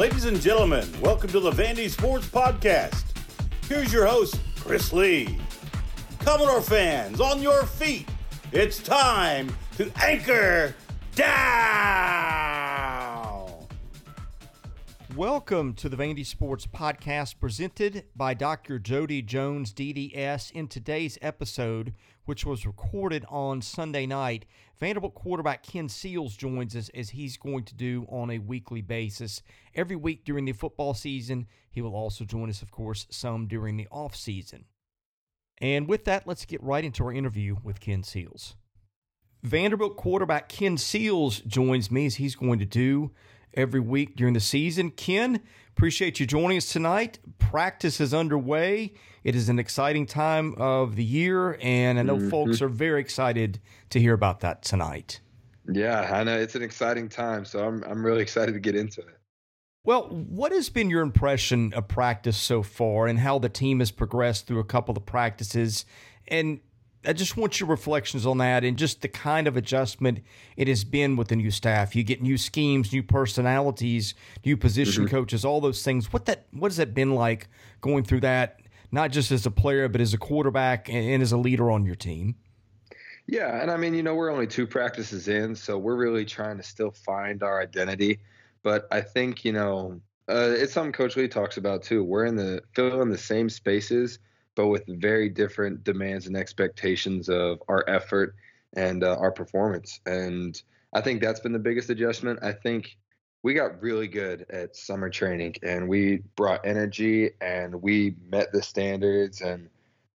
Ladies and gentlemen, welcome to the Vandy Sports Podcast. Here's your host, Chris Lee. Commodore fans, on your feet. It's time to anchor down. Welcome to the Vandy Sports Podcast presented by Dr. Jody Jones, DDS. In today's episode, which was recorded on Sunday night, Vanderbilt quarterback Ken Seals joins us as he's going to do on a weekly basis. Every week during the football season, he will also join us, of course, some during the off season. And with that, let's get right into our interview with Ken Seals. Vanderbilt quarterback Ken Seals joins me as he's going to do every week during the season. Ken, appreciate you joining us tonight. Practice is underway. It is an exciting time of the year, and I know mm-hmm. folks are very excited to hear about that tonight. Yeah, I know it's an exciting time, so I'm I'm really excited to get into it. Well, what has been your impression of practice so far and how the team has progressed through a couple of practices? And I just want your reflections on that and just the kind of adjustment it has been with the new staff. You get new schemes, new personalities, new position mm-hmm. coaches, all those things. What that what has that been like going through that, not just as a player, but as a quarterback and, and as a leader on your team? Yeah, and I mean, you know, we're only two practices in, so we're really trying to still find our identity. But I think, you know, uh, it's something Coach Lea talks about too. We're in the filling the same spaces but with very different demands and expectations of our effort and uh, our performance. And I think that's been the biggest adjustment. I think we got really good at summer training and we brought energy and we met the standards and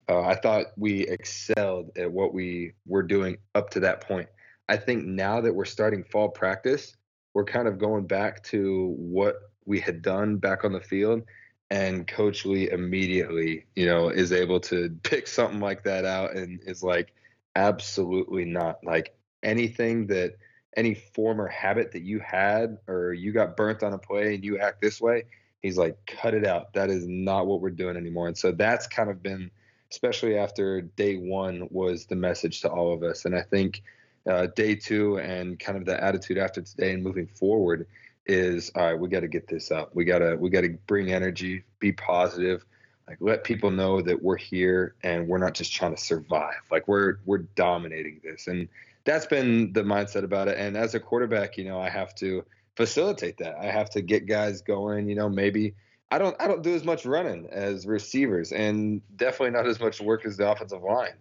uh, I thought we excelled at what we were doing up to that point. I think now that we're starting fall practice, we're kind of going back to what we had done back on the field and Coach Lea immediately, you know, is able to pick something like that out and is like, absolutely not. Like anything that any former habit that you had or you got burnt on a play and you act this way, he's like, cut it out. That is not what we're doing anymore. And so that's kind of been, especially after day one, was the message to all of us. And I think uh, day two and kind of the attitude after today and moving forward is all right we got to get this up. We got to we got to bring energy be positive like let people know that we're here and we're not just trying to survive. Like we're we're dominating this. And that's been the mindset about it. And as a quarterback you know i have to facilitate that. I have to get guys going you know maybe i don't i don't do as much running as receivers and definitely not as much work as the offensive line.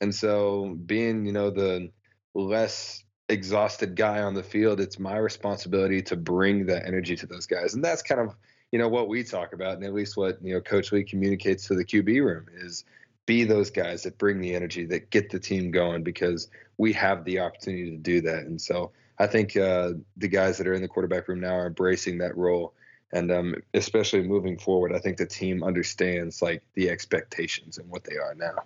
And so being you know the less exhausted guy on the field, it's my responsibility to bring that energy to those guys. And that's kind of, you know, what we talk about and at least what, you know, Coach Lea communicates to the QB room is be those guys that bring the energy, that get the team going because we have the opportunity to do that. And so I think uh, the guys that are in the quarterback room now are embracing that role. And um, especially moving forward, I think the team understands like the expectations and what they are now.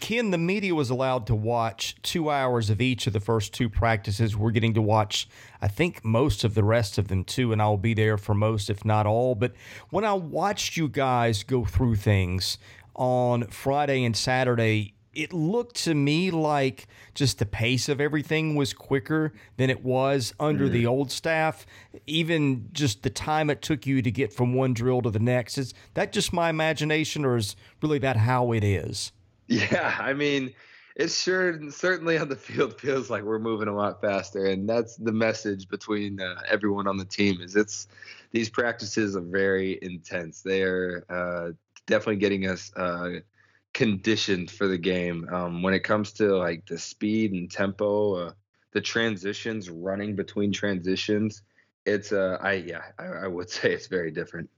Ken, the media was allowed to watch two hours of each of the first two practices. We're getting to watch, I think, most of the rest of them too, and I'll be there for most, if not all. But when I watched you guys go through things on Friday and Saturday, it looked to me like just the pace of everything was quicker than it was under mm-hmm. the old staff. Even just the time it took you to get from one drill to the next. Is that just my imagination, or is really that how it is? Yeah, I mean, it sure certainly on the field feels like we're moving a lot faster, and that's the message between uh, everyone on the team. Is it's these practices are very intense. They are uh, definitely getting us uh, conditioned for the game. Um, when it comes to like the speed and tempo, uh, the transitions, running between transitions, it's uh, I yeah, I, I would say it's very different.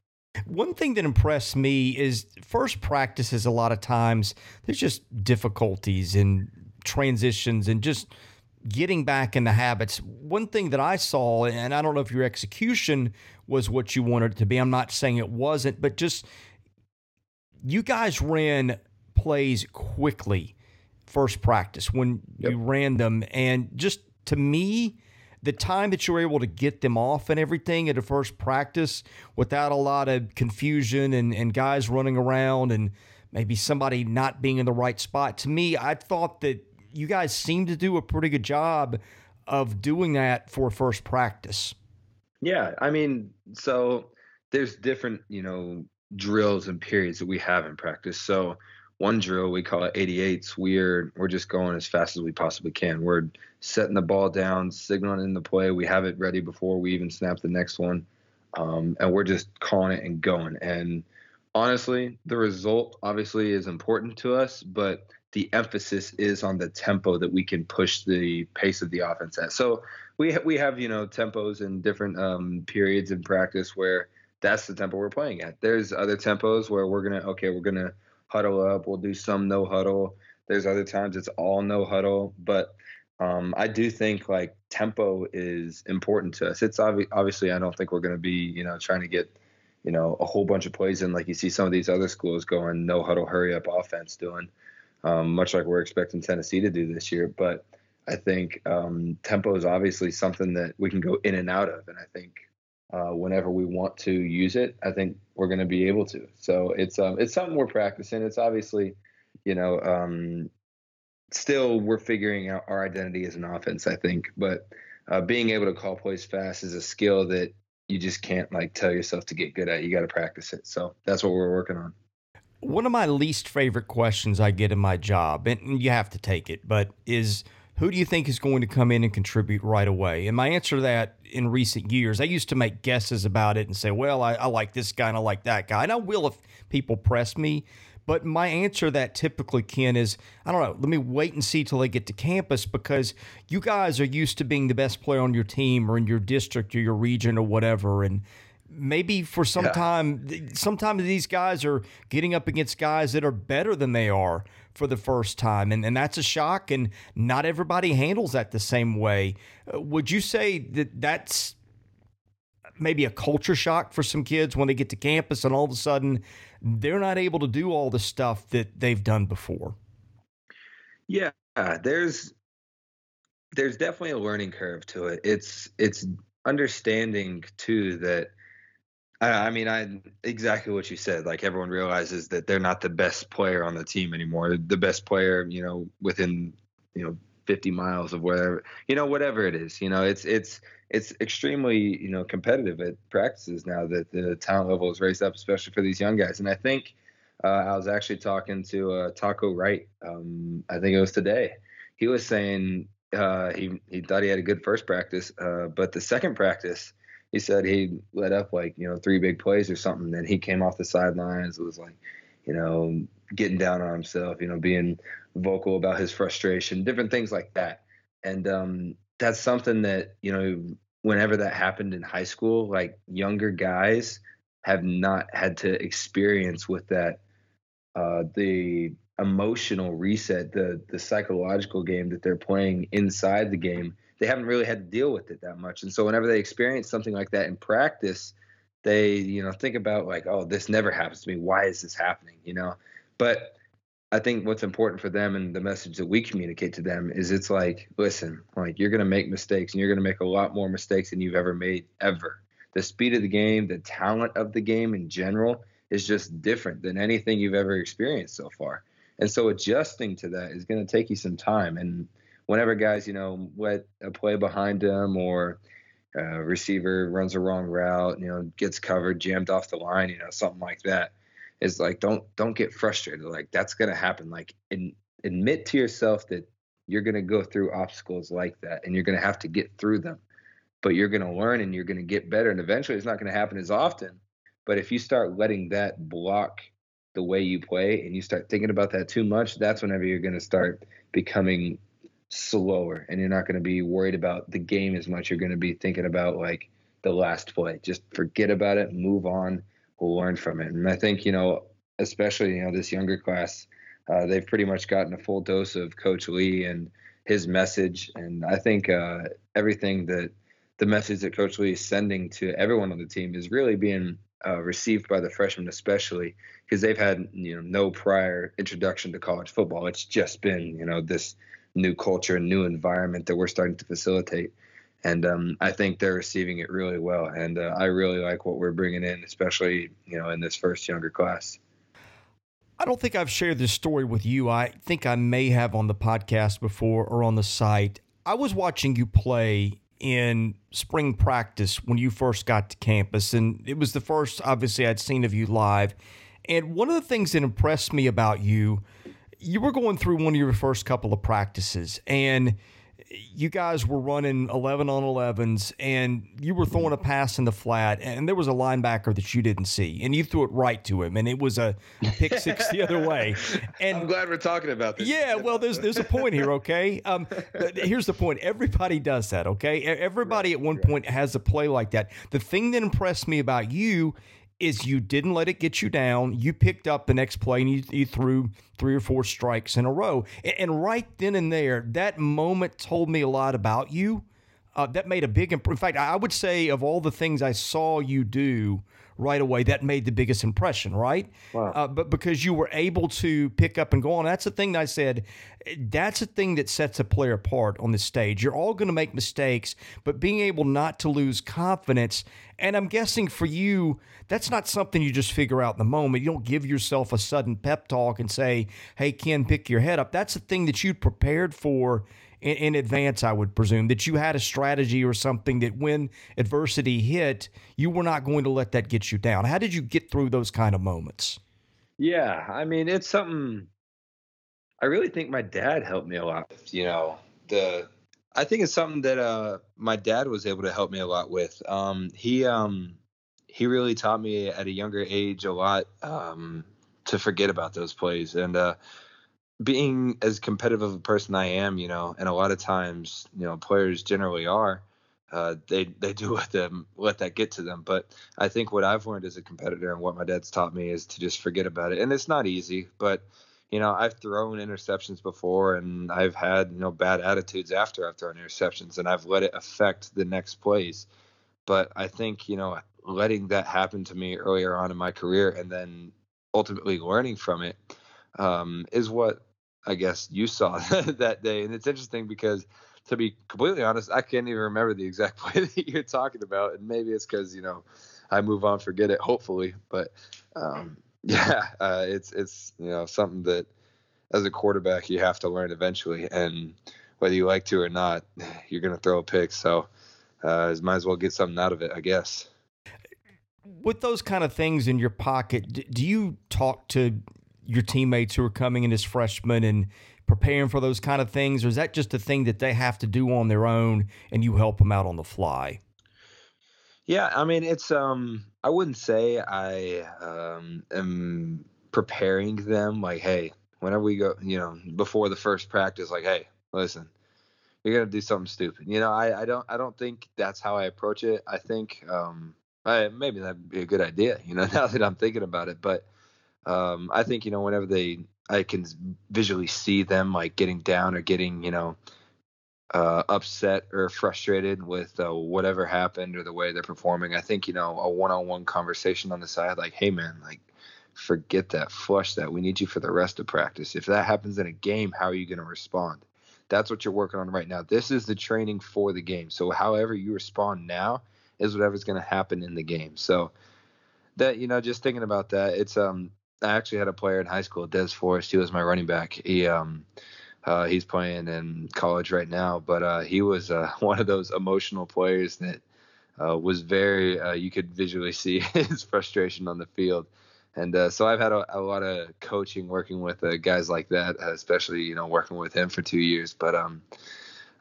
One thing that impressed me is first practices, a lot of times, there's just difficulties and transitions and just getting back in the habits. One thing that I saw, and I don't know if your execution was what you wanted it to be, I'm not saying it wasn't, but just you guys ran plays quickly first practice when yep. you ran them. And just to me, the time that you were able to get them off and everything at a first practice without a lot of confusion and, and guys running around and maybe somebody not being in the right spot. To me, I thought that you guys seemed to do a pretty good job of doing that for first practice. Yeah, I mean, so there's different, you know, drills and periods that we have in practice. So one drill we call it 88s. We're we're just going as fast as we possibly can. We're setting the ball down, signaling in the play. We have it ready before we even snap the next one, um, and we're just calling it and going. And honestly, the result obviously is important to us, but the emphasis is on the tempo that we can push the pace of the offense at. So we ha- we have you know tempos and different um, periods in practice where that's the tempo we're playing at. There's other tempos where we're gonna okay we're gonna huddle up. We'll do some no huddle. There's other times it's all no huddle, but um, I do think like tempo is important to us. It's obvi- obviously I don't think we're going to be you know trying to get you know a whole bunch of plays in like you see some of these other schools going no huddle hurry up offense doing, um, much like we're expecting Tennessee to do this year. But I think um, tempo is obviously something that we can go in and out of, and I think uh, whenever we want to use it, I think we're going to be able to. So it's um, it's something we're practicing. It's obviously, you know, um, still we're figuring out our identity as an offense. I think, but uh, being able to call plays fast is a skill that you just can't like tell yourself to get good at. You got to practice it. So that's what we're working on. One of my least favorite questions I get in my job, and you have to take it, but is who do you think is going to come in and contribute right away? And my answer to that in recent years, I used to make guesses about it and say, well, I, I like this guy and I like that guy. And I will if people press me. But my answer to that typically, Ken, is I don't know. Let me wait and see till they get to campus because you guys are used to being the best player on your team or in your district or your region or whatever. And maybe for some yeah. time, sometimes these guys are getting up against guys that are better than they are for the first time. And, and that's a shock. And not everybody handles that the same way. Uh, would you say that that's maybe a culture shock for some kids when they get to campus and all of a sudden they're not able to do all the stuff that they've done before? Yeah, there's there's definitely a learning curve to it. It's it's understanding too that I, mean, I exactly what you said. Like everyone realizes that they're not the best player on the team anymore. The best player, you know, within you know 50 miles of wherever, you know, whatever it is. You know, it's it's it's extremely you know competitive at practices now that the talent level is raised up, especially for these young guys. And I think uh, I was actually talking to uh, Taco Wright. Um, I think it was today. He was saying uh, he he thought he had a good first practice, uh, but the second practice he said he let up like you know three big plays or something. Then he came off the sidelines. It was like, you know, getting down on himself. You know, being vocal about his frustration, different things like that. And um, that's something that you know, whenever that happened in high school, like younger guys have not had to experience with that. Uh, the emotional reset, the the psychological game that they're playing inside the game they haven't really had to deal with it that much. And so whenever they experience something like that in practice, they, you know, think about like, oh, this never happens to me. Why is this happening? You know, but I think what's important for them and the message that we communicate to them is it's like, listen, like you're going to make mistakes and you're going to make a lot more mistakes than you've ever made ever. The speed of the game, the talent of the game in general is just different than anything you've ever experienced so far. And so adjusting to that is going to take you some time. And whenever guys, you know, let a play behind them or uh, receiver runs a wrong route, you know, gets covered, jammed off the line, you know, something like that, is like don't don't get frustrated. Like that's gonna happen. Like in, admit to yourself that you're gonna go through obstacles like that, and you're gonna have to get through them. But you're gonna learn and you're gonna get better, and eventually it's not gonna happen as often. But if you start letting that block the way you play and you start thinking about that too much, that's whenever you're going to start becoming slower and you're not going to be worried about the game as much. You're going to be thinking about like the last play. Just forget about it, move on, we'll learn from it. And I think, you know, especially, you know, this younger class, uh, they've pretty much gotten a full dose of Coach Lea and his message. And I think uh, everything that the message that Coach Lea is sending to everyone on the team is really being uh, received by the freshmen, especially because they've had you know no prior introduction to college football. It's just been you know this new culture and new environment that we're starting to facilitate. And um, I think they're receiving it really well. And uh, I really like what we're bringing in, especially you know in this first younger class. I don't think I've shared this story with you. I think I may have on the podcast before or on the site. I was watching you play in spring practice when you first got to campus, and it was the first, obviously, I'd seen of you live. And one of the things that impressed me about you, you were going through one of your first couple of practices, and you guys were running 11 on 11s and you were throwing a pass in the flat and there was a linebacker that you didn't see and you threw it right to him and it was a pick six the other way. And i'm glad we're talking about this. Yeah well there's there's a point here okay? Um, here's the point. Everybody does that okay? Everybody right, at one right. point has a play like that. The thing that impressed me about you is you didn't let it get you down. You picked up the next play and you, you threw three or four strikes in a row. And, and, right then and there, that moment told me a lot about you. Uh, that made a big imp- In fact, I would say of all the things I saw you do right away, that made the biggest impression, right? Wow. Uh, but because you were able to pick up and go on, that's the thing that I said. That's the thing that sets a player apart on the stage. You're all going to make mistakes, but being able not to lose confidence. And I'm guessing for you, that's not something you just figure out in the moment. You don't give yourself a sudden pep talk and say, hey, Ken, pick your head up. That's the thing that you prepared for in, in, advance, I would presume, that you had a strategy or something that when adversity hit, you were not going to let that get you down. How did you get through those kind of moments? Yeah, I mean, it's something I really think my dad helped me a lot. You know, the I think it's something that uh, my dad was able to help me a lot with. Um, he um, he really taught me at a younger age a lot um, to forget about those plays and uh, being as competitive of a person I am, you know, and a lot of times, you know, players generally are. Uh, they they do let them let that get to them, but I think what I've learned as a competitor and what my dad's taught me is to just forget about it. And it's not easy, but you know, I've thrown interceptions before, and I've had you know bad attitudes after I've thrown interceptions, and I've let it affect the next plays. But I think you know letting that happen to me earlier on in my career and then ultimately learning from it um, is what I guess you saw that day. And it's interesting because, to be completely honest, I can't even remember the exact play that you're talking about. And maybe it's because, you know, I move on, forget it, hopefully. But um, yeah, uh, it's, it's, you know, something that as a quarterback you have to learn eventually. And whether you like to or not, you're to throw a pick. So uh, might as well get something out of it, I guess with those kind of things in your pocket, do you talk to your teammates who are coming in as freshmen and preparing for those kind of things, or is that just a thing that they have to do on their own and you help them out on the fly? Yeah, I mean, it's um, I wouldn't say I um am preparing them like, hey, whenever we go, you know, before the first practice, like, hey, listen, you're gonna do something stupid. You know, I I don't I don't think that's how I approach it. I think um I, maybe that'd be a good idea, you know, now that I'm thinking about it. But um, I think, you know, whenever they, I can visually see them like getting down or getting, you know, uh, upset or frustrated with uh, whatever happened or the way they're performing. I think, you know, a one on one conversation on the side, like, hey, man, like, forget that, flush that. We need you for the rest of practice. If that happens in a game, how are you going to respond? That's what you're working on right now. This is the training for the game. So, however you respond now is whatever's going to happen in the game. So that you know, just thinking about that, it's um, I actually had a player in high school, Des Forrest. He was my running back. He um, uh, he's playing in college right now, but uh, he was uh, one of those emotional players that uh, was very. Uh, you could visually see his frustration on the field, and uh, so I've had a, a, lot of coaching working with guys like that, especially you know working with him for two years. But um,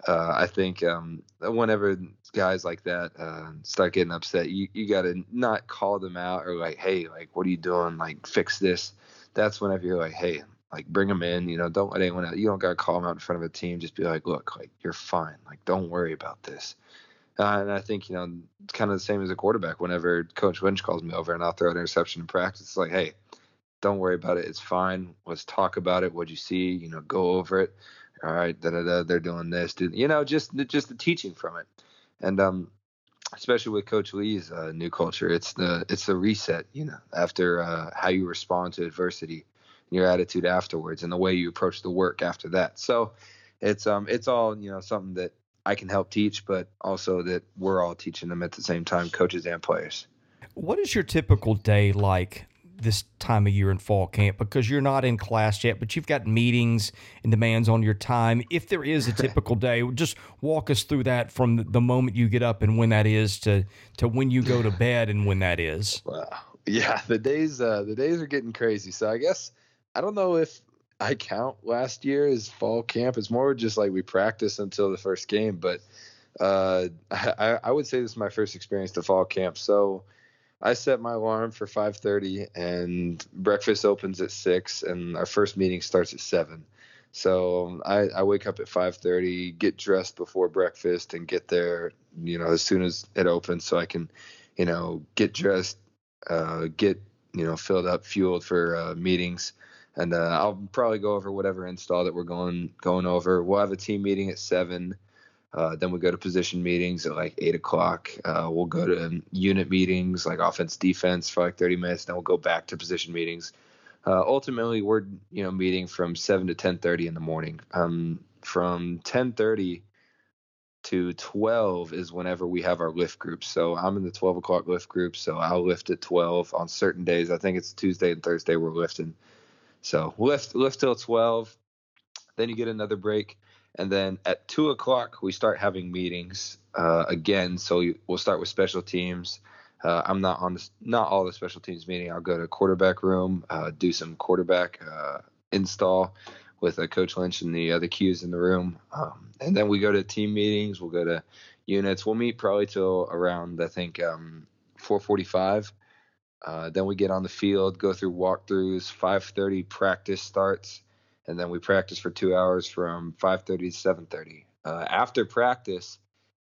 uh, I think um, whenever guys like that uh, start getting upset, you, you got to not call them out or like, hey, like, what are you doing? Like, fix this. That's whenever you're like, hey, like, bring them in. You know, don't let anyone out. You don't got to call them out in front of a team. Just be like, look, like, you're fine. Like, don't worry about this. Uh, and I think, you know, it's kind of the same as a quarterback. Whenever Coach Lynch calls me over and I'll throw an interception in practice, it's like, hey, don't worry about it. It's fine. Let's talk about it. What'd you see? You know, go over it all right, da, da, da, they're doing this, do, you know, just just the teaching from it, and um, especially with Coach Lea's uh, new culture, it's the it's the reset, you know, after uh, how you respond to adversity, your attitude afterwards, and the way you approach the work after that. So, it's um it's all you know something that I can help teach, but also that we're all teaching them at the same time, coaches and players. What is your typical day like this time of year in fall camp because you're not in class yet, but you've got meetings and demands on your time. If there is a typical day, just walk us through that from the moment you get up and when that is to to when you go to bed and when that is. Wow. Yeah, the days uh, the days are getting crazy. So I guess I don't know if I count last year as fall camp. It's more just like we practice until the first game, but uh, I, I would say this is my first experience to fall camp. So I set my alarm for 5:30, and breakfast opens at six, and our first meeting starts at seven. So I, I wake up at 5:30, get dressed before breakfast, and get there, you know, as soon as it opens, so I can, you know, get dressed, uh, get you know filled up, fueled for uh, meetings, and uh, I'll probably go over whatever install that we're going going over. We'll have a team meeting at seven. Uh, then we go to position meetings at like eight o'clock. Uh, we'll go to unit meetings like offense, defense for like 30 minutes. Then we'll go back to position meetings. Uh, ultimately, we're you know meeting from seven to 10:30 in the morning. Um, from 10:30 to 12 is whenever we have our lift groups. So I'm in the 12 o'clock lift group. So I'll lift at 12 on certain days. I think it's Tuesday and Thursday we're lifting. So lift lift till 12. Then you get another break and then at two o'clock, we start having meetings uh, again. So we'll start with special teams. Uh, I'm not on the, not all the special teams meeting. I'll go to quarterback room, uh, do some quarterback uh, install with Coach Lynch and the other Qs in the room, um, and then we go to team meetings. We'll go to units. We'll meet probably till around I think um, 4:45. Uh, then we get on the field, go through walkthroughs. 5:30 practice starts and then we practice for two hours from 5:30 to 7:30. Uh, after practice,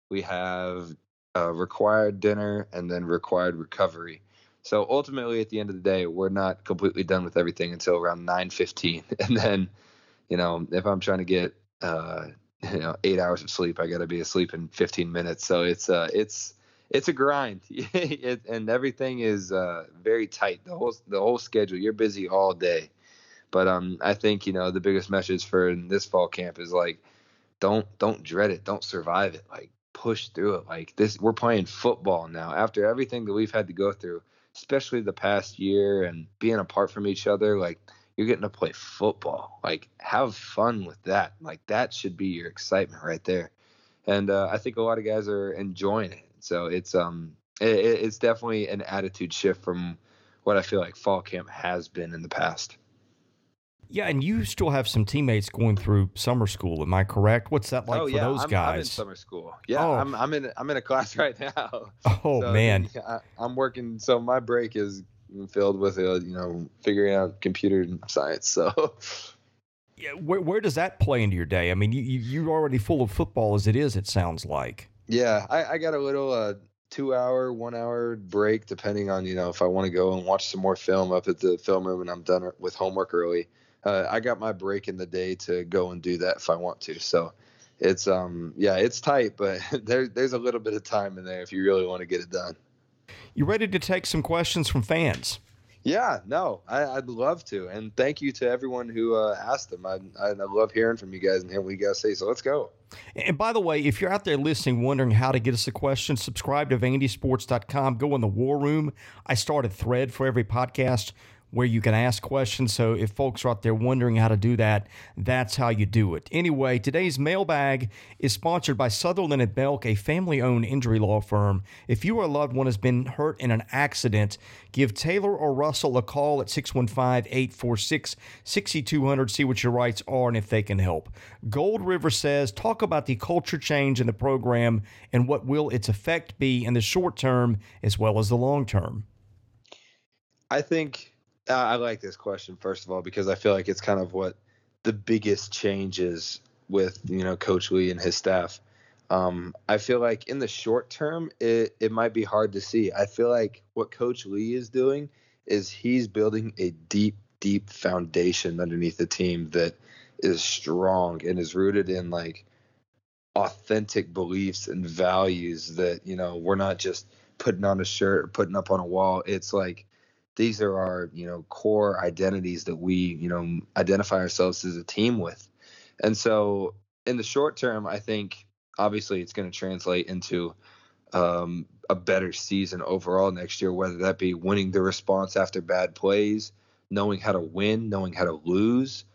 we have a required dinner and then required recovery. So ultimately, at the end of the day, we're not completely done with everything until around 9:15, and then, you know, if I'm trying to get uh, you know eight hours of sleep, I got to be asleep in 15 minutes. So it's uh, it's it's a grind, it, and everything is uh, very tight. The whole the whole schedule. You're busy all day. But um, I think you know the biggest message for this fall camp is like, don't don't dread it, don't survive it, like push through it. Like this, we're playing football now. After everything that we've had to go through, especially the past year and being apart from each other, like you're getting to play football. Like have fun with that. Like that should be your excitement right there. And uh, I think a lot of guys are enjoying it. So it's um it, it's definitely an attitude shift from what I feel like fall camp has been in the past. Yeah, and you still have some teammates going through summer school. Am I correct? What's that like oh, for yeah, those I'm, guys? I'm in summer school. Yeah, oh. I'm, I'm in I'm in a class right now. Oh so, man, I, am working. So my break is filled with uh, you know figuring out computer science. So. Yeah, where, where does that play into your day? I mean, you, you're already full of football as it is. It sounds like. Yeah, I, I got a little uh, two hour, one hour break, depending on you know if I want to go and watch some more film up at the film room and I'm done with homework early uh, I got my break in the day to go and do that if I want to. So it's um yeah, it's tight, but there there's a little bit of time in there if you really want to get it done. You ready to take some questions from fans? Yeah, no, I, would love to, and thank you to everyone who uh, asked them. I, I, I love hearing from you guys and hearing what you guys say. So let's go. And by the way, if you're out there listening, wondering how to get us a question, subscribe to VandySports.com. Go in the War Room. I start a thread for every podcast where you can ask questions. So if folks are out there wondering how to do that, that's how you do it. Anyway, today's mailbag is sponsored by Sutherland and Belk, a family-owned injury law firm. If you or a loved one has been hurt in an accident, give Taylor or Russell a call at 615-846-6200. See what your rights are and if they can help. Gold River says, talk about the culture change in the program and what will its effect be in the short term as well as the long term. I think I like this question first of all because I feel like it's kind of what the biggest changes with you know Coach Lea and his staff. Um, I feel like in the short term, it, it might be hard to see. I feel like what Coach Lea is doing is he's building a deep, deep foundation underneath the team that is strong and is rooted in like authentic beliefs and values that, you know, we're not just putting on a shirt or putting up on a wall. It's like these are our you know core identities that we you know identify ourselves as a team with and so in the short term i think obviously it's going to translate into um, a better season overall next year, whether that be winning the response after bad plays, knowing how to win, knowing how to lose.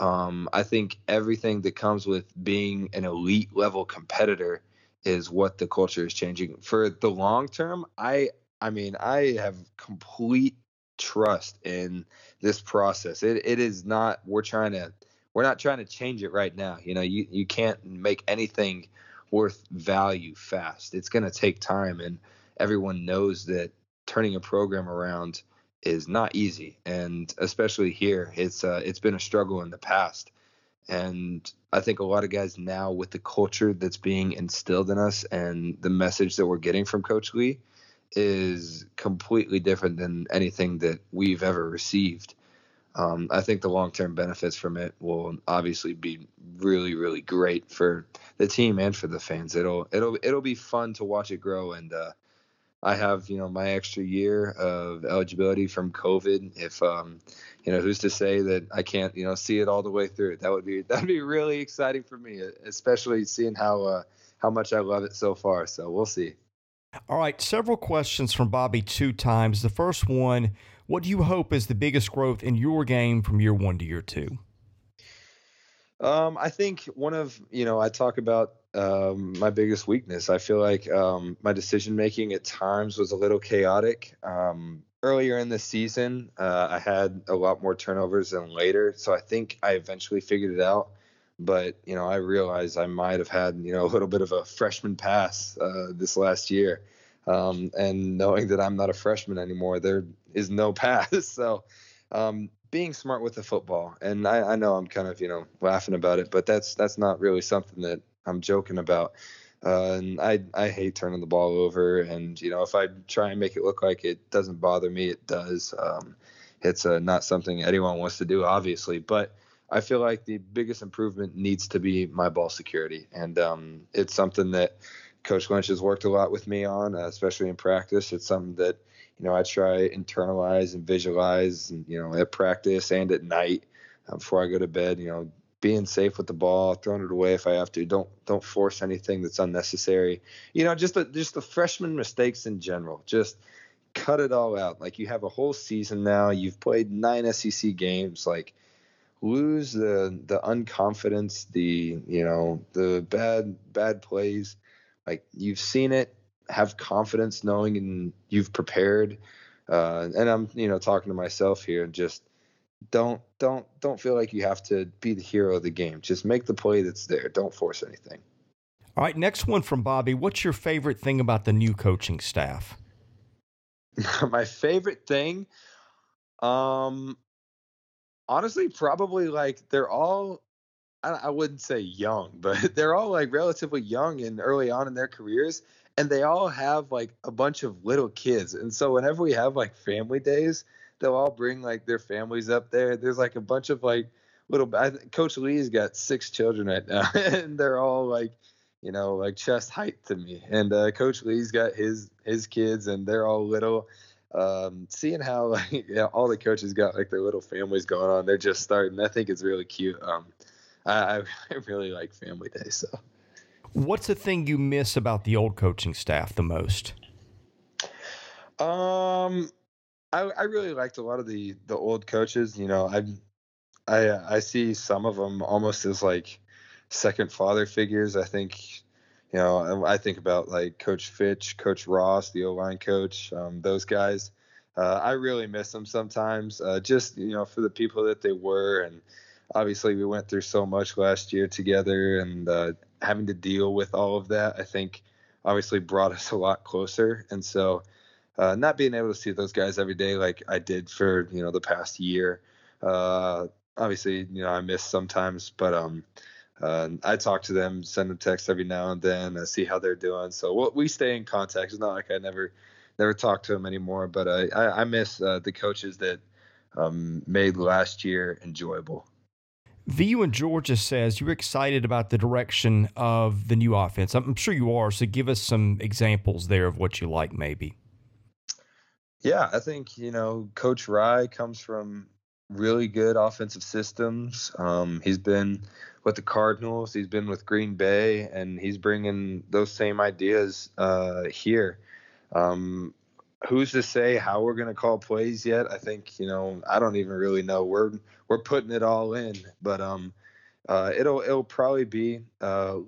Um, I think everything that comes with being an elite level competitor is what the culture is changing. For the long term, I I mean, I have complete trust in this process. It it is not we're trying to we're not trying to change it right now. You know, you you can't make anything worth value fast. It's going to take time and everyone knows that turning a program around is not easy and especially here it's uh, it's been a struggle in the past and I think a lot of guys now with the culture that's being instilled in us and the message that we're getting from coach Lea is completely different than anything that we've ever received. Um, I think the long term benefits from it will obviously be really, really great for the team and for the fans. It'll it'll it'll be fun to watch it grow and uh, I have, you know, my extra year of eligibility from COVID. If, um, you know, who's to say that I can't, you know, see it all the way through? That would be that'd be really exciting for me, especially seeing how uh, how much I love it so far. So we'll see. All right, several questions from Bobby two times. The first one: What do you hope is the biggest growth in your game from year one to year two? Um, I think one of you know I talk about um, my biggest weakness. I feel like um, my decision making at times was a little chaotic. Um, earlier in the season, uh, I had a lot more turnovers than later, so I think I eventually figured it out. But you know, I realized I might have had you know a little bit of a freshman pass uh, this last year. Um, and knowing that I'm not a freshman anymore, there is no pass. so um, being smart with the football. And I, I, know I'm kind of, you know, laughing about it, but that's that's not really something that I'm joking about. Uh, and I I hate turning the ball over, and you know, if I try and make it look like it doesn't bother me, it does. Um, it's uh, not something anyone wants to do, obviously, but I feel like the biggest improvement needs to be my ball security, and um, it's something that Coach Lynch has worked a lot with me on, uh, especially in practice. It's something that you know I try internalize and visualize, and you know at practice and at night uh, before I go to bed. You know, being safe with the ball, throwing it away if I have to. Don't don't force anything that's unnecessary. You know, just the just the freshman mistakes in general. Just cut it all out. Like you have a whole season now. You've played nine SEC games. Like lose the the unconfidence, the you know the bad bad plays. Like you've seen it. Have confidence, knowing and you've prepared. Uh, and I'm you know talking to myself here. Just don't don't don't feel like you have to be the hero of the game. Just make the play that's there. Don't force anything. All right, next one from Bobby. What's your favorite thing about the new coaching staff? My favorite thing, um, honestly, probably like they're all. I, I wouldn't say young, but they're all like relatively young and early on in their careers, and they all have like a bunch of little kids. And so whenever we have like family days, they'll all bring like their families up there. There's like a bunch of like little. I, Coach Lea's got six children right now, and they're all like, you know, like chest height to me. And uh, Coach Lee's got his his kids, and they're all little. Um, seeing how like you know, all the coaches got like their little families going on, they're just starting. I think it's really cute. Um, I, I really like Family Day. So, what's the thing you miss about the old coaching staff the most? Um, I, I really liked a lot of the the old coaches. You know, I I I see some of them almost as like second father figures. I think you know I think about like Coach Fitch, Coach Ross, the O line coach, um, those guys. Uh, I really miss them sometimes, uh, just you know for the people that they were, and obviously we went through so much last year together, and uh, having to deal with all of that, I think obviously brought us a lot closer, and so uh, not being able to see those guys every day like I did for you know the past year. Uh, obviously, you know I miss sometimes, but um, uh, I talk to them, send them texts every now and then, uh, see how they're doing. So we'll, we stay in contact. It's not like I never never talk to them anymore, but I I, I miss uh, the coaches that um, made last year enjoyable. VU and Georgia says you're excited about the direction of the new offense. I'm sure you are. So give us some examples there of what you like, maybe. Yeah, I think you know Coach Raih comes from really good offensive systems. Um, he's been with the Cardinals, he's been with Green Bay, and he's bringing those same ideas uh, here. Um, who's to say how we're going to call plays yet? I think you know I don't even really know. We're we're putting it all in, but um, uh, it'll it'll probably be uh,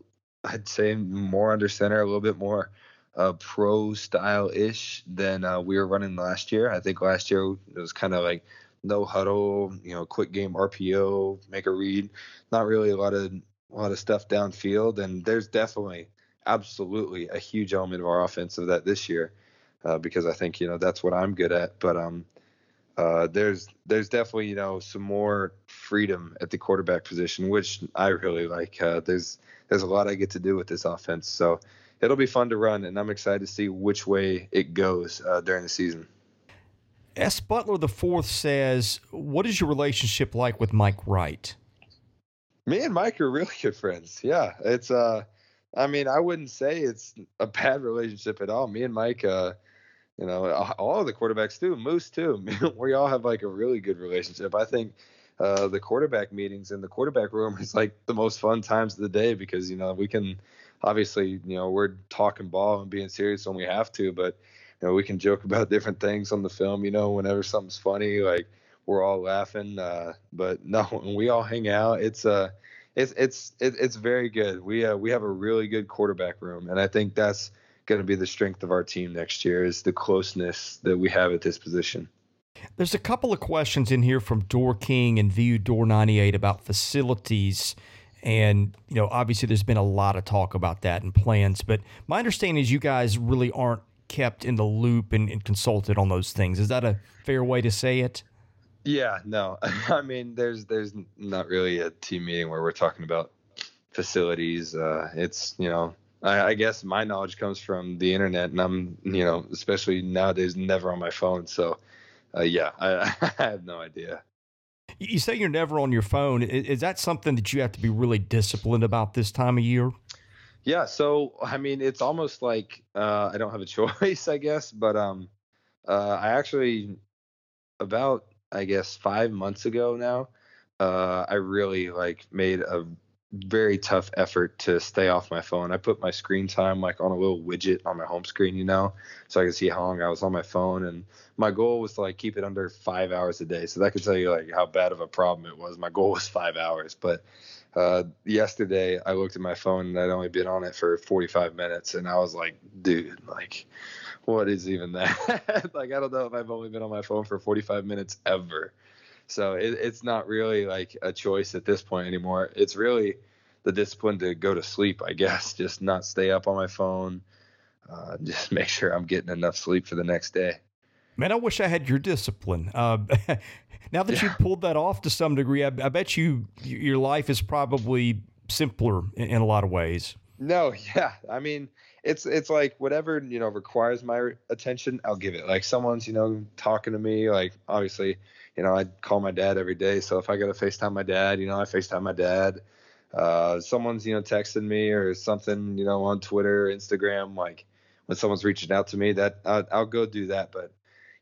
I'd say more under center, a little bit more uh, pro style ish than uh, we were running last year. I think last year it was kind of like no huddle, you know, quick game RPO, make a read, not really a lot of a lot of stuff downfield. And there's definitely, absolutely, a huge element of our offense of that this year, uh, because I think you know that's what I'm good at. But um, uh, there's there's definitely you know some more freedom at the quarterback position, which I really like. Uh, there's there's a lot I get to do with this offense, so it'll be fun to run, and I'm excited to see which way it goes uh, during the season. S. Butler the fourth says, "What is your relationship like with Mike Wright?" Me and Mike are really good friends. Yeah, it's uh, I mean, I wouldn't say it's a bad relationship at all. Me and Mike, uh, you know, all the quarterbacks too, Moose too. we all have like a really good relationship. I think uh, the quarterback meetings in the quarterback room is like the most fun times of the day because you know we can obviously you know we're talking ball and being serious when we have to, but you know we can joke about different things on the film. You know, whenever something's funny, like we're all laughing. Uh, but no, when we all hang out, it's uh it's it's it's very good. We uh, we have a really good quarterback room, and I think that's going to be the strength of our team next year is the closeness that we have at this position. There's a couple of questions in here from Door King and View Door 98 about facilities. And, you know, obviously there's been a lot of talk about that and plans, but my understanding is you guys really aren't kept in the loop and, and consulted on those things. Is that a fair way to say it? Yeah, no. I mean, there's there's not really a team meeting where we're talking about facilities. Uh, it's you know, I, I, guess my knowledge comes from the internet, and I'm you know, especially nowadays, never on my phone. So, uh, yeah, I, I, have no idea. You say you're never on your phone. Is, is that something that you have to be really disciplined about this time of year? Yeah. So, I mean, it's almost like uh, I don't have a choice, I guess. But um, uh, I actually about I guess five months ago now, uh, I really like made a very tough effort to stay off my phone. I put my screen time like on a little widget on my home screen, you know, so I could see how long I was on my phone. And my goal was to like keep it under five hours a day. So that could tell you like how bad of a problem it was. My goal was five hours, but uh, yesterday I looked at my phone and I'd only been on it for 45 minutes, and I was like, dude, like what is even that? like, I don't know if I've only been on my phone for 45 minutes ever. So it, it's not really like a choice at this point anymore. It's really the discipline to go to sleep, I guess. Just not stay up on my phone. Uh, just make sure I'm getting enough sleep for the next day. Man, I wish I had your discipline. Uh, now that yeah. you pulled that off to some degree, I, I, bet you your life is probably simpler in, in a lot of ways. No, yeah. I mean, it's it's like whatever you know requires my attention, I'll give it. Like someone's you know talking to me, like obviously you know I call my dad every day, so if I got to Facetime my dad, you know I Facetime my dad. Uh, someone's you know texting me or something you know on Twitter, Instagram, like when someone's reaching out to me, that I'll, I'll go do that. But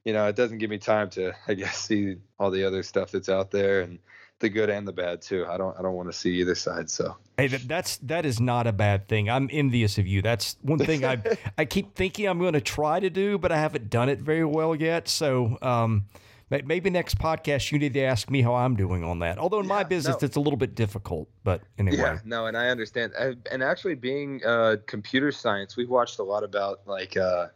you know it doesn't give me time to I guess see all the other stuff that's out there and the good and the bad too. I don't I don't want to see either side. So hey, that's that is not a bad thing. I'm envious of you. That's one thing I I keep thinking I'm going to try to do, but I haven't done it very well yet. So um, maybe next podcast you need to ask me how I'm doing on that. Although in yeah, my business no. it's a little bit difficult, but anyway. Yeah, no, and I understand. And actually, being uh, computer science, we've watched a lot about like. Uh,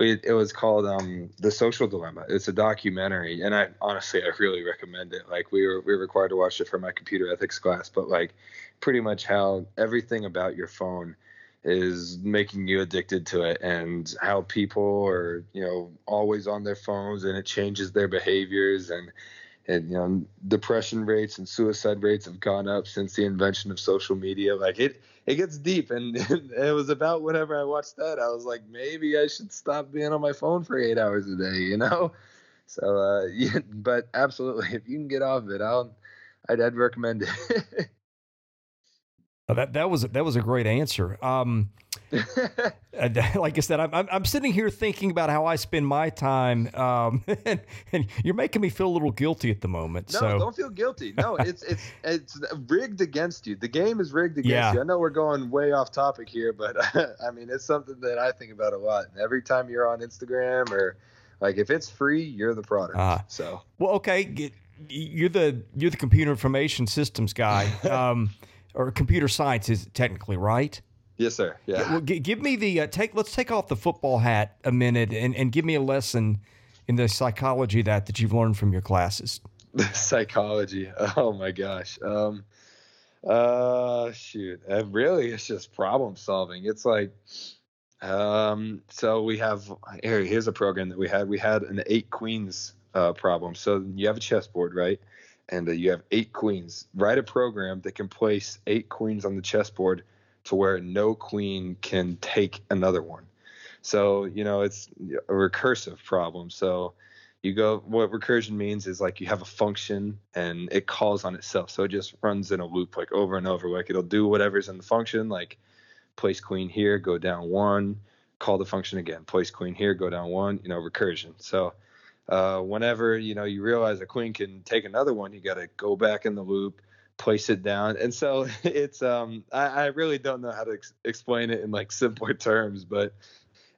we, it was called um, the social dilemma. It's a documentary and i honestly i really recommend it. Like we were we were required to watch it for my computer ethics class but like pretty much how everything about your phone is making you addicted to it and how people are you know always on their phones and it changes their behaviors and and you know depression rates and suicide rates have gone up since the invention of social media. Like it it gets deep and it was about whenever i watched that i was like maybe i should stop being on my phone for eight hours a day you know? So uh yeah but absolutely if you can get off it i'll i'd, I'd recommend it. That that was that was a great answer. Um like I said, I'm, I'm sitting here thinking about how I spend my time, um, and, and, you're making me feel a little guilty at the moment. No, so. don't feel guilty. No, it's it's it's rigged against you. The game is rigged against yeah. you. I know we're going way off topic here, but I mean it's something that I think about a lot. And every time you're on Instagram or like if it's free, you're the product. Uh, so well, okay, you're the you're the computer information systems guy, um, or computer science is technically right. Yes, sir. Yeah. Well, g- give me the uh, take. Let's take off the football hat a minute and, and give me a lesson in the psychology that that you've learned from your classes. psychology. Oh my gosh. Um, uh, shoot. And really, it's just problem solving. It's like, um, so we have here. Here's a program that we had. We had an eight queens uh, problem. So you have a chessboard, right? And uh, you have eight queens. Write a program that can place eight queens on the chessboard to where no queen can take another one. So, you know, it's a recursive problem. So you go, what recursion means is like you have a function and it calls on itself. So it just runs in a loop like over and over. Like it'll do whatever's in the function, like place queen here, go down one, call the function again, place queen here, go down one, you know, recursion. So uh, whenever, you know, you realize a queen can take another one, you got to go back in the loop, place it down. And so it's um I, I really don't know how to ex- explain it in like simpler terms, but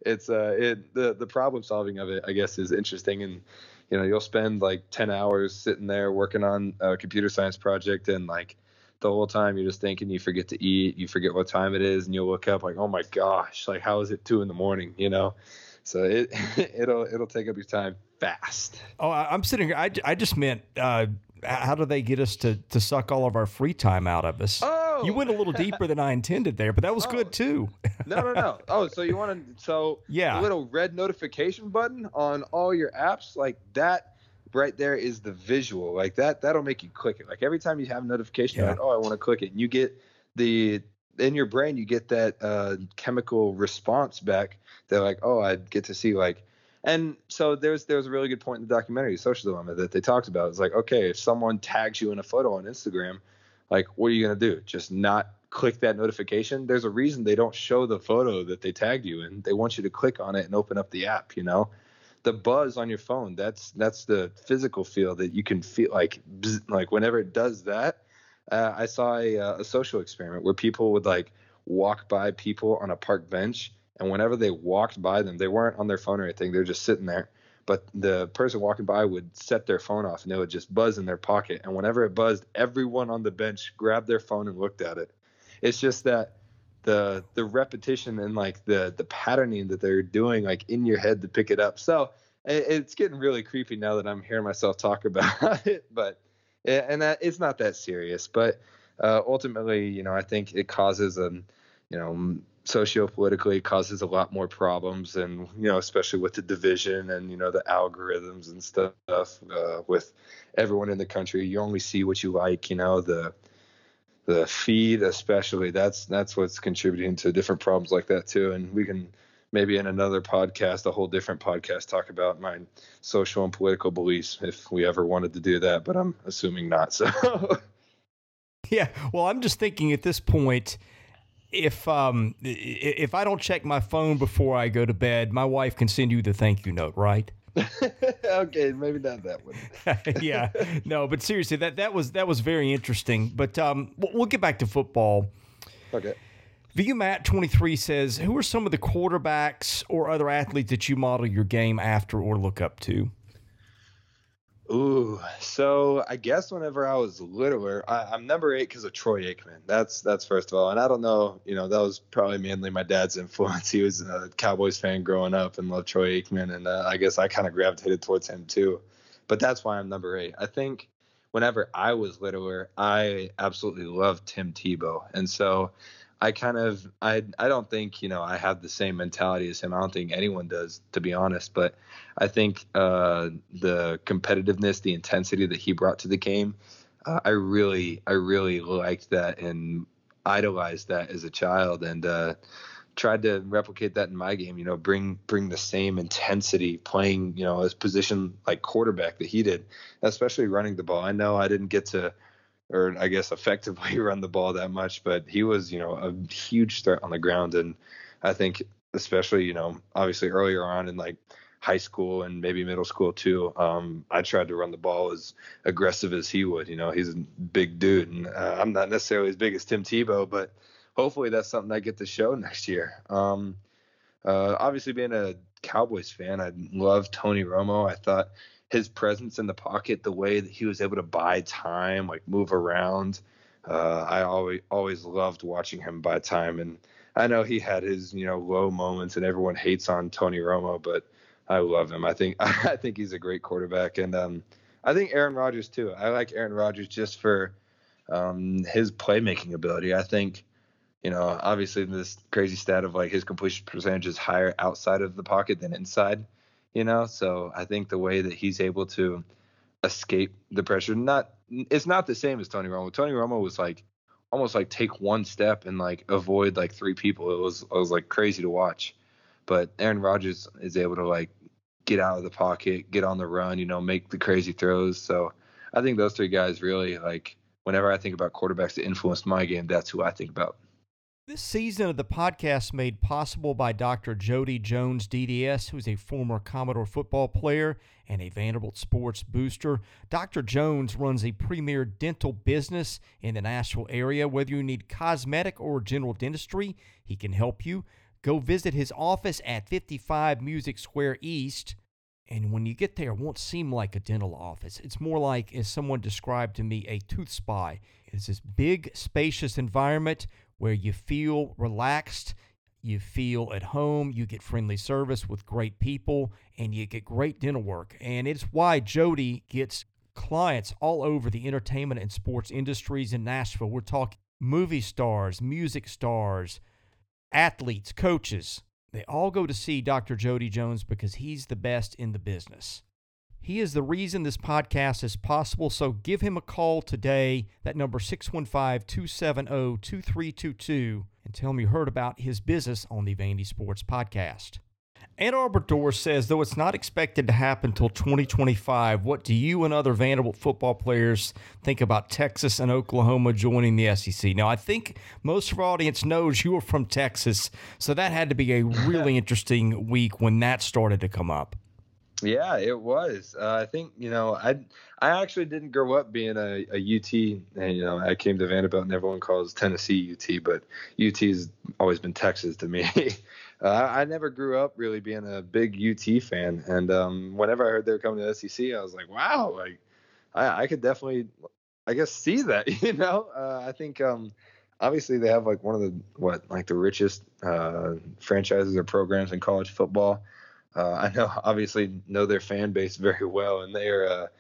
it's uh it the the problem solving of it I guess is interesting. And you know you'll spend like 10 hours sitting there working on a computer science project and like the whole time you're just thinking you forget to eat you forget what time it is and you'll look up like oh my gosh like how is it two in the morning? You know? So it it'll it'll take up your time fast. Oh i'm sitting here i, I just meant uh how do they get us to to suck all of our free time out of us? Oh, you went a little deeper than I intended there, but that was oh. good too. no, no, no. Oh, so you want to? So yeah, the little red notification button on all your apps, like that, right there is the visual. Like that, that'll make you click it. Like every time you have a notification, yeah. like, oh, I want to click it, and you get the in your brain, you get that uh, chemical response back. They're like, oh, I get to see like and so there's there's a really good point in the documentary, Social Dilemma, that they talked about. It's like, okay, if someone tags you in a photo on Instagram, like, what are you gonna do? Just not click that notification? There's a reason they don't show the photo that they tagged you in. They want you to click on it and open up the app. You know, the buzz on your phone. That's that's the physical feel that you can feel like like whenever it does that. Uh, I saw a, uh, a social experiment where people would like walk by people on a park bench and whenever they walked by them, they weren't on their phone or anything. They're just sitting there. But the person walking by would set their phone off and it would just buzz in their pocket. And whenever it buzzed, everyone on the bench grabbed their phone and looked at it. It's just that the the repetition and like the the patterning that they're doing like in your head to pick it up. So it's getting really creepy now that I'm hearing myself talk about it. But and that it's not that serious. But uh, ultimately, you know, I think it causes a you know sociopolitically it causes a lot more problems and you know especially with the division and you know the algorithms and stuff uh, with everyone in the country. You only see what you like you know the the feed especially that's that's what's contributing to different problems like that too. And we can maybe in another podcast a whole different podcast talk about my social and political beliefs if we ever wanted to do that but i'm assuming not so. Yeah well i'm just thinking at this point if um if I don't check my phone before I go to bed, my wife can send you the thank you note, right? okay, maybe not that one. yeah, no, but seriously, that that was that was very interesting. But um, we'll get back to football. Okay. VU Matt twenty three says, "Who are some of the quarterbacks or other athletes that you model your game after or look up to?" Ooh, so I guess whenever I was littler, I, am number eight because of Troy Aikman. That's that's first of all, and I don't know, you know, that was probably mainly my dad's influence. He was a Cowboys fan growing up and loved Troy Aikman, and uh, I guess I kind of gravitated towards him too. But that's why I'm number eight. I think whenever I was littler, I absolutely loved Tim Tebow, and so I kind of I I don't think you know I have the same mentality as him. I don't think anyone does, to be honest. But I think uh, the competitiveness, the intensity that he brought to the game, uh, I really I really liked that and idolized that as a child and uh, tried to replicate that in my game. You know, bring bring the same intensity playing you know his position like quarterback that he did, especially running the ball. I know I didn't get to or I guess effectively run the ball that much, but he was, you know, a huge threat on the ground. And I think especially you know obviously earlier on in like high school and maybe middle school too. Um, I tried to run the ball as aggressive as he would. You know, he's a big dude, and uh, I'm not necessarily as big as Tim Tebow, but hopefully that's something I get to show next year. Um, uh, obviously, being a Cowboys fan, I love Tony Romo. I thought his presence in the pocket, the way that he was able to buy time, like move around. Uh, I always always loved watching him buy time, and I know he had his you know low moments, and everyone hates on Tony Romo, but I love him. I think I think he's a great quarterback, and um, I think Aaron Rodgers too. I like Aaron Rodgers just for um, his playmaking ability. I think, you know, obviously this crazy stat of like his completion percentage is higher outside of the pocket than inside. You know, so I think the way that he's able to escape the pressure, not it's not the same as Tony Romo. Tony Romo was like almost like take one step and like avoid like three people. It was it was like crazy to watch. But Aaron Rodgers is able to like get out of the pocket, get on the run, you know, make the crazy throws. So I think those three guys really like whenever I think about quarterbacks that influenced my game, that's who I think about. This season of the podcast made possible by Dr. Jody Jones, DDS, who is a former Commodore football player and a Vanderbilt sports booster. Dr. Jones runs a premier dental business in the Nashville area. Whether you need cosmetic or general dentistry, he can help you. Go visit his office at 55 Music Square East. And when you get there, it won't seem like a dental office. It's more like, as someone described to me, a tooth spy. It's this big, spacious environment where you feel relaxed, you feel at home, you get friendly service with great people, and you get great dental work. And it's why Jody gets clients all over the entertainment and sports industries in Nashville. We're talking movie stars, music stars, athletes, coaches, they all go to see Dr. Jody Jones because he's the best in the business. He is the reason this podcast is possible, so give him a call today. That number 615-270-2322 and tell him you heard about his business on the Vandy Sports Podcast. Ann Arbor Door says, though it's not expected to happen until 2025, what do you and other Vanderbilt football players think about Texas and Oklahoma joining the SEC? Now, I think most of our audience knows you are from Texas, so that had to be a really interesting week when that started to come up. Yeah, it was. Uh, I think you know, I I actually didn't grow up being a, a UT, and you know, I came to Vanderbilt, and everyone calls Tennessee UT, but UT has always been Texas to me. uh, I never grew up really being a big UT fan, and um, whenever I heard they were coming to SEC, I was like, wow, like I, I could definitely, I guess, see that. You know, uh, I think um, obviously they have like one of the what like the richest uh, franchises or programs in college football. Uh, I know obviously know their fan base very well, and they are a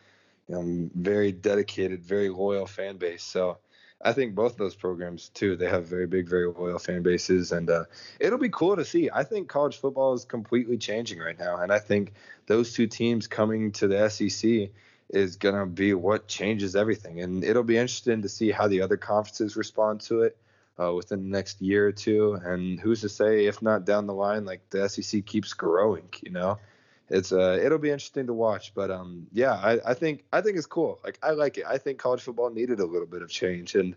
you know, very dedicated, very loyal fan base. So I think both those programs too. They have very big, very loyal fan bases, and uh, it'll be cool to see. I think college football is completely changing right now, and I think those two teams coming to the SEC is going to be what changes everything. And it'll be interesting to see how the other conferences respond to it uh, within the next year or two. And who's to say, if not down the line, like the SEC keeps growing, you know? it's uh it'll be interesting to watch. But um yeah, I, I think I think it's cool. Like I like it. I think college football needed a little bit of change and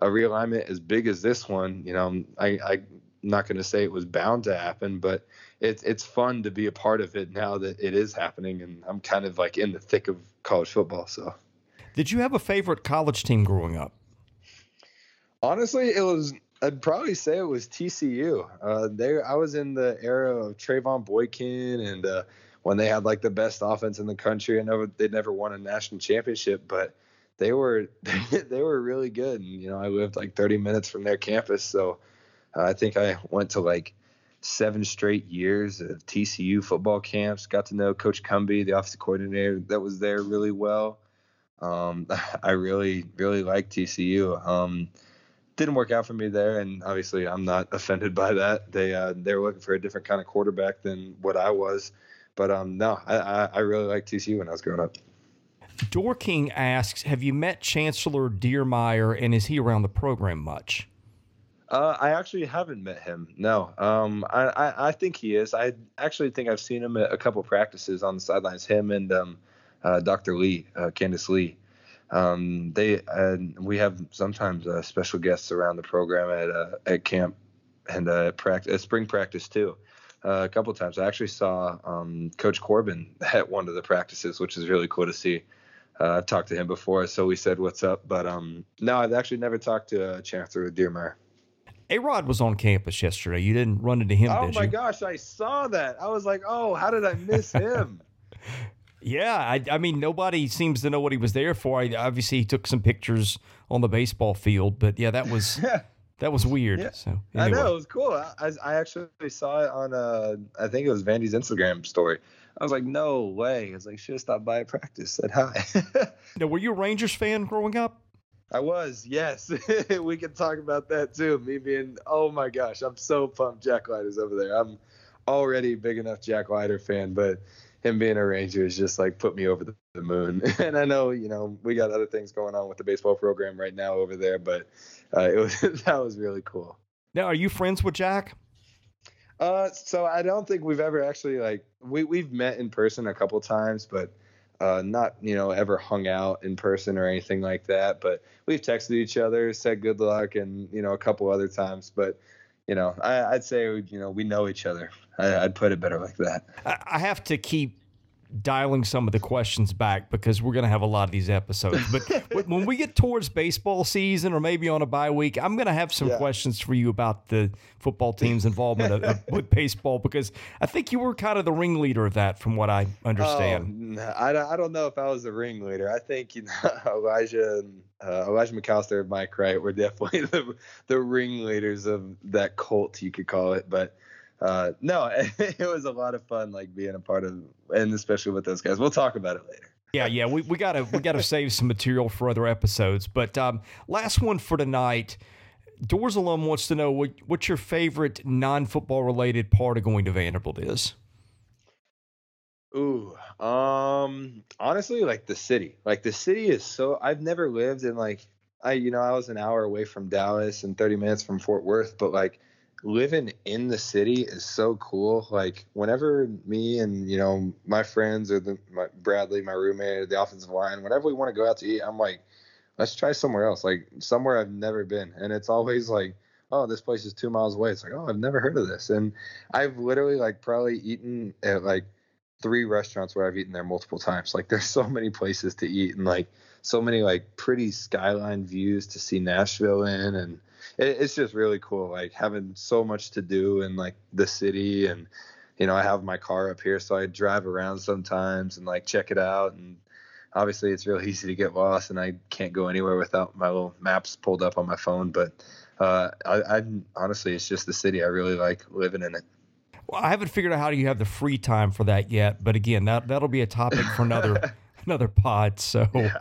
a realignment as big as this one. You know, I I'm not going to say it was bound to happen, but it's it's fun to be a part of it now that it is happening, and I'm kind of like in the thick of college football. So, did you have a favorite college team growing up? Honestly, it was I'd probably say it was TCU. Uh, I was in the era of Trevone Boykin, and uh, when they had like the best offense in the country. I know they'd never won a national championship, but they were they were really good. And you know, I lived like 30 minutes from their campus, so uh, I think I went to like seven straight years of TCU football camps. Got to know Coach Cumbie, the offensive coordinator that was there, really well. Um, I really really liked TCU. Um, didn't work out for me there, and obviously I'm not offended by that. They uh, they were looking for a different kind of quarterback than what I was, but um, no, I, I really liked TCU when I was growing up. Dorking asks, "Have you met Chancellor Diermeier, and is he around the program much?" Uh, I actually haven't met him. No, um, I, I, I, think he is. I actually think I've seen him at a couple practices on the sidelines. Him and um, uh, Dr. Lee, uh, Candice Lee. Um, they we have sometimes uh, special guests around the program at uh, at camp and uh, practice, spring practice too. Uh, a couple times. I actually saw um, Coach Corbin at one of the practices, which is really cool to see. Uh, I've talked to him before, so we said what's up. But um, no, I've actually never talked to uh, Chancellor Diermeier. A Rod was on campus yesterday. You didn't run into him, oh my you? gosh, I saw that. I was like, oh, how did I miss him? yeah, I, I, mean, nobody seems to know what he was there for. I, obviously, he took some pictures on the baseball field, but yeah, that was that was weird. Yeah. So anyway. I know it was cool. I, I actually saw it on uh, I think it was Vandy's Instagram story. I was like, no way. I was like, should have stopped by at practice. Said hi. now, were you a Rangers fan growing up? I was, yes. we can talk about that too. Me being, oh my gosh, I'm so pumped Jack Leiter's over there. I'm already big enough Jack Leiter fan, but him being a Ranger is just like put me over the, the moon. and I know, you know, we got other things going on with the baseball program right now over there, but uh, it was that was really cool. Now, are you friends with Jack? Uh, so I don't think we've ever actually like we we've met in person a couple times, but uh, not you know ever hung out in person or anything like that. But we've texted each other, said good luck, and you know a couple other times. But you know, I, would say you know we know each other. I, would put it better like that. I have to keep dialing some of the questions back because we're going to have a lot of these episodes. But when we get towards baseball season or maybe on a bye week, I'm going to have some yeah. questions for you about the football team's involvement of, of, with baseball because I think you were kind of the ringleader of that, from what I oh, understand. Oh, I, I don't know if I was the ringleader. I think you know Elijah and uh, Elijah McAllister and Mike Wright were definitely the the ringleaders of that cult, you could call it, but uh, no, it was a lot of fun, like being a part of, and especially with those guys. We'll talk about it later. Yeah, yeah, we, we gotta we gotta save some material for other episodes. But um, last one for tonight. Doors alum wants to know what what your favorite non football related part of going to Vanderbilt is. Ooh, um, honestly, like the city. Like the city is so. I've never lived in like I, you know, I was an hour away from Dallas and 30 minutes from Fort Worth, but like living in the city is so cool. Like whenever me and you know my friends or the my Bradley, my roommate, the offensive line, whenever we want to go out to eat, I'm like, let's try somewhere else, like somewhere I've never been. And it's always like, oh, this place is two miles away. It's like, oh, I've never heard of this. And I've literally like probably eaten at like three restaurants where I've eaten there multiple times. Like there's so many places to eat and like so many like pretty skyline views to see Nashville in. And it, it's just really cool like having so much to do in like the city. And you know I have my car up here so I drive around sometimes and like check it out. And obviously it's real easy to get lost and I can't go anywhere without my little maps pulled up on my phone. But uh, I, I honestly it's just the city. I really like living in it. Well, I haven't figured out how do you have the free time for that yet, but again, that that'll be a topic for another another pod. So yeah.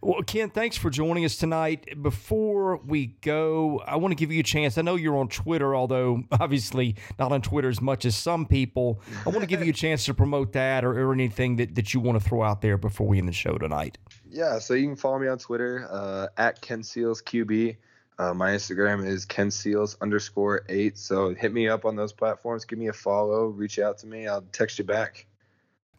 Well, Ken, thanks for joining us tonight. Before we go, I want to give you a chance. I know you're on Twitter, although obviously not on Twitter as much as some people. I want to give you a chance to promote that or, or anything that, that you want to throw out there before we end the show tonight. Yeah, so you can follow me on Twitter uh, at Ken Seals QB. Uh, my Instagram is Ken Seals underscore eight. So hit me up on those platforms. Give me a follow. Reach out to me. I'll text you back.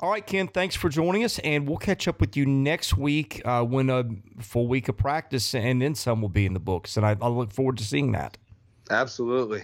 All right, Ken, thanks for joining us, and we'll catch up with you next week uh, when a full week of practice and then some will be in the books. And I, I look forward to seeing that. Absolutely.